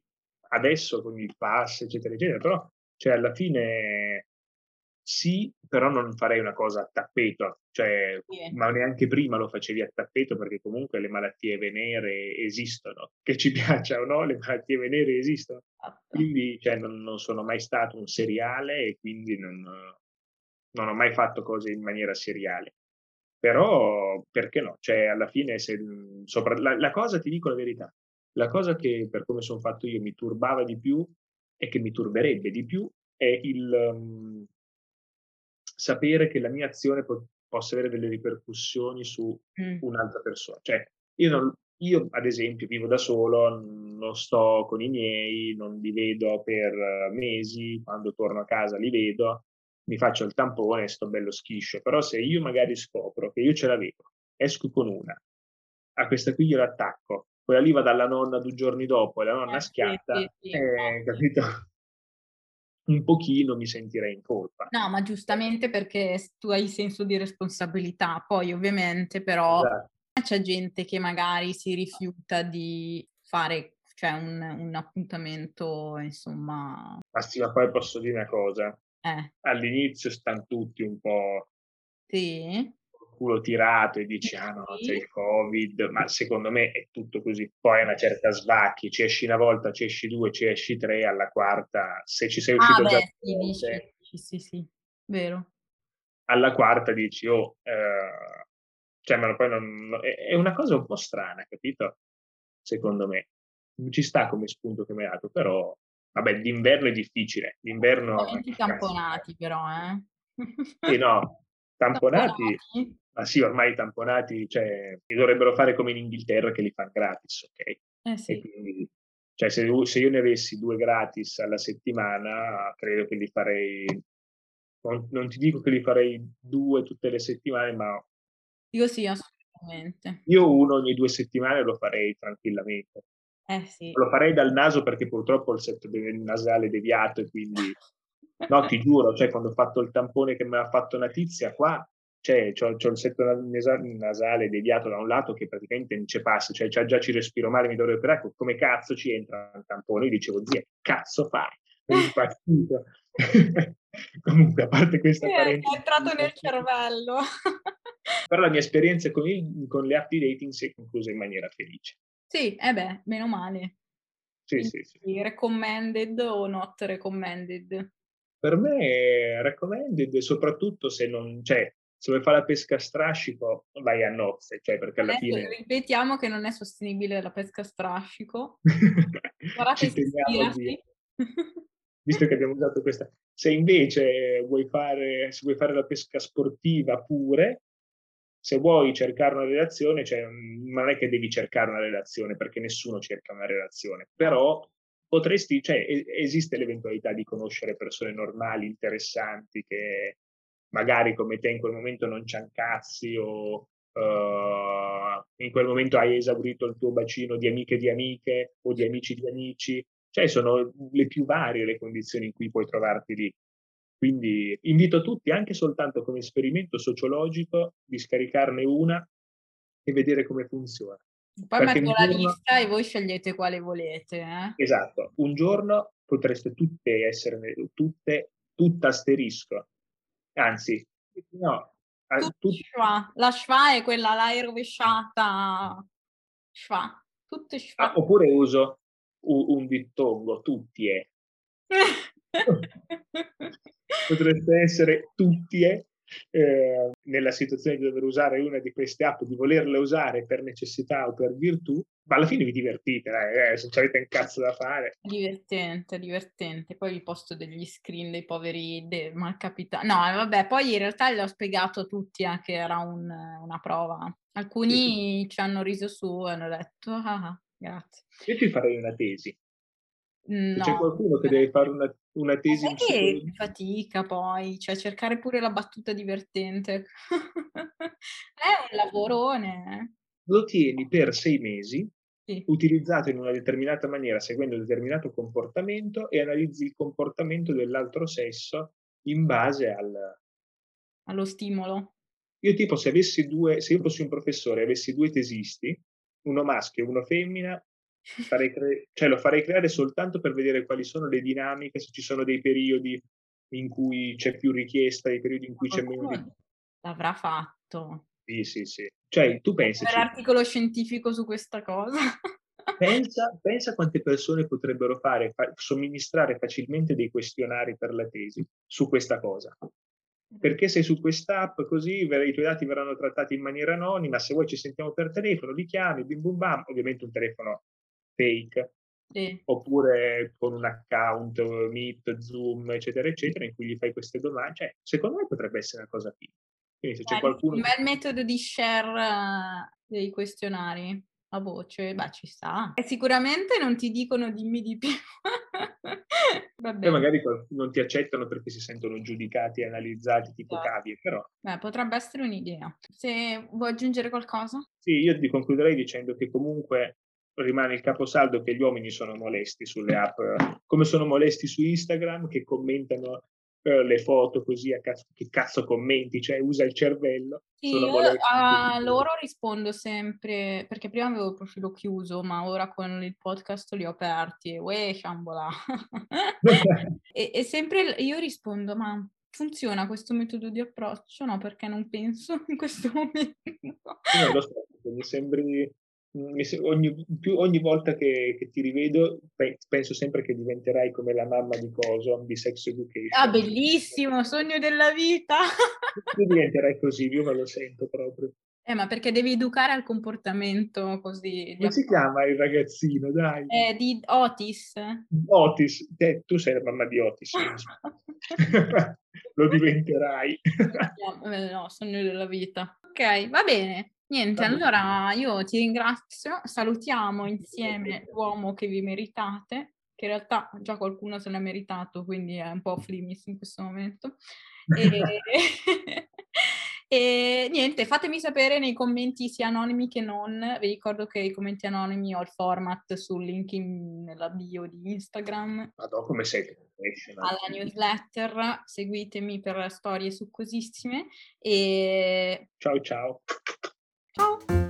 adesso con il pass, eccetera, eccetera, però cioè, alla fine sì, però non farei una cosa a tappeto, cioè, yeah. ma neanche prima lo facevi a tappeto perché comunque le malattie venere esistono, che ci *laughs* piaccia o no, le malattie venere esistono. Esatto. Quindi cioè, non, non, sono mai stato un seriale e quindi non, non ho mai fatto cose in maniera seriale. Però perché no? Cioè, alla fine, se, sopra, la, la cosa ti dico la verità, la cosa che per come sono fatto io mi turbava di più e che mi turberebbe di più è il um, sapere che la mia azione po- possa avere delle ripercussioni su mm. un'altra persona. Cioè, io, non, io, ad esempio vivo da solo, non sto con i miei, non li vedo per mesi, quando torno a casa li vedo, mi faccio il tampone e sto bello schiscio, però se io magari scopro che io ce l'avevo, esco con una, a questa qui glielo attacco, quella lì va dalla nonna due giorni dopo e la nonna eh, schiatta, sì, sì, sì. Eh, capito? *laughs* Un pochino mi sentirei in colpa. No, ma giustamente perché tu hai senso di responsabilità, poi ovviamente però esatto. c'è gente che magari si rifiuta di fare cioè un, un appuntamento, insomma. Ma sì, ma poi posso dire una cosa, Eh. All'inizio stanno tutti un po' Sì. culo tirato e dici ah no c'è il covid, ma secondo me è tutto così. Poi a una certa svacchi, ci esci una volta, ci esci due, ci esci tre, alla quarta se ci sei Ah uscito già beh, sì, volte, sì, sì, sì, vero. alla quarta dici oh, ehm, cioè ma poi non è è una cosa un po' strana, capito? Secondo me. Ci sta come spunto che mi hai dato, però vabbè d'inverno è difficile. D'inverno Ovviamente tamponati però, eh. Sì, no, tamponati Tamponati? ma sì ormai i tamponati, cioè li dovrebbero fare come in Inghilterra che li fan gratis, okay? Eh sì. quindi cioè se se io ne avessi 2 gratis alla settimana credo che li farei non non ti dico che li farei 2 tutte le settimane, ma Io sì, assolutamente. io 1 ogni 2 settimane lo farei tranquillamente. Eh sì. Lo farei dal naso perché purtroppo ho il setto nasale deviato e quindi no, ti giuro, cioè quando ho fatto il tampone che me l'ha fatto una tizia qua, cioè c'ho c'ho il setto nasale deviato da un lato che praticamente non ce passa, cioè già già ci respiro male, mi dovrei operare, co come cazzo ci entra il tampone? Io dicevo: "Zia, cazzo fai? *laughs* Impazzito?" *laughs* Comunque a parte questa Sì, è entrato nel cervello. però la mia esperienza con i con le app di dating si è conclusa in maniera felice. Sì, eh beh, meno male. Sì, sì, sì. Recommended o not recommended? Per me è recommended, soprattutto se non cioè, se vuoi fare la pesca a strascico vai a nozze, cioè perché alla Adesso fine ripetiamo che non è sostenibile la pesca a strascico. *laughs* Guardate ispirati. *laughs* Visto che abbiamo usato questa se invece vuoi fare se vuoi fare la pesca sportiva pure, se vuoi cercare una relazione, cioè, mhmm, non è che devi cercare una relazione, perché nessuno cerca una relazione, però potresti cioè esiste l'eventualità di conoscere persone normali, interessanti, che magari come te in quel momento non c'han cazzi o, uhm, in quel momento hai esaurito il tuo bacino di amiche di amiche o di amici di amici, cioè sono le più varie le condizioni in cui puoi trovarti lì. Quindi invito tutti, anche soltanto come esperimento sociologico, di scaricarne una e vedere come funziona. Poi Perché metto un la giorno lista e voi scegliete quale volete, eh. Esatto, un giorno potreste tutte essere tutte tutte asterisco. Anzi, no, Tutti tut schwa. La schwa è quella è rovesciata. Schwa. Tutte Ah, schwa. oppure uso u un dittongo, tuttie. *laughs* Potreste essere tuttie, ehm, nella situazione di dover usare una di queste app, di volerle usare per necessità o per virtù, ma alla fine vi divertite dai, eh, se c'avete un cazzo da fare. Divertente, divertente. Poi vi posto degli screen dei poveri de malcapita no, e vabbè, poi in realtà l'ho spiegato a tutti eh, che era un una prova. Sì, sì. Alcuni ci hanno riso su e hanno detto: "Ah, ah, grazie." Io ci farei una tesi. Mhmm, Se c'è no, qualcuno che eh. deve fare una una Ma tesi in psicologia fatica poi, cioè cercare pure la battuta divertente. *laughs* È un lavorone, eh. lo tieni per 6 mesi, Sì. utilizzato in una determinata maniera, seguendo un determinato comportamento e analizzi il comportamento dell'altro sesso in base al Allo stimolo. Io tipo se avessi 2 se io fossi un professore e avessi 2 tesisti, uno maschio e uno femmina, cre cioè lo farei creare soltanto per vedere quali sono le dinamiche, se ci sono dei periodi in cui c'è più richiesta, dei periodi in cui c'è meno ri Qualcuno l'avrà fatto. Sì, sì, sì. Cioè tu Fare pensaci l'articolo scientifico su questa cosa. pensa *laughs* pensa quante persone potrebbero fare fa somministrare facilmente dei questionari per la tesi su questa cosa. Perché sei su quest'app così ver i tuoi dati verranno trattati in maniera anonima, se vuoi ci sentiamo per telefono, li chiami, bim bum bam, ovviamente un telefono fake, Sì. oppure con un account Meet, Zoom, eccetera, eccetera, in cui gli fai queste doman cioè secondo me potrebbe essere una cosa figa. Quindi se c'è Eh, qualcuno un bel metodo di share dei questionari a voce, beh ci sta. E sicuramente non ti dicono dimmi di più. *laughs* Poi magari non ti accettano perché si sentono giudicati e analizzati tipo Esatto. cavie, però Beh, potrebbe essere un'idea. Se vuoi aggiungere qualcosa? Sì, io ti concluderei dicendo che comunque rimane il caposaldo che gli uomini sono molesti sulle app, come sono molesti su Instagram, che commentano eh, le foto così a cazzo, che cazzo commenti, cioè usa il cervello. Sì, io a loro rispondo sempre, perché prima avevo il profilo chiuso, ma ora con il podcast li ho aperti, uè, sciambola. *laughs* e, e sempre io rispondo, ma funziona questo metodo di approccio? No, perché non penso in questo *laughs* momento. No, lo so, mi sembri ogni, più, ogni volta che, che, ti rivedo penso sempre che diventerai come la mamma di Coso, di Sex Education. Ah, bellissimo, sogno della vita! tu diventerai così, io me lo sento proprio. Eh, ma perché devi educare al comportamento così. Come si chiama il ragazzino, dai? Eh, di Otis. Otis, Te, tu sei la mamma di Otis. *laughs* lo diventerai. no, eh, no, sogno della vita. Ok, va bene. Niente, allora io ti ringrazio, salutiamo insieme l'uomo che vi meritate, che in realtà già qualcuno se l'ha meritato, quindi è un po' flimis in questo momento. E, *laughs* e, niente, fatemi sapere nei commenti sia anonimi che non. Vi ricordo che i commenti anonimi ho il format sul link in, nella bio di Instagram. Madonna, come sei alla newsletter, seguitemi per storie succosissime e ciao ciao. Ciao!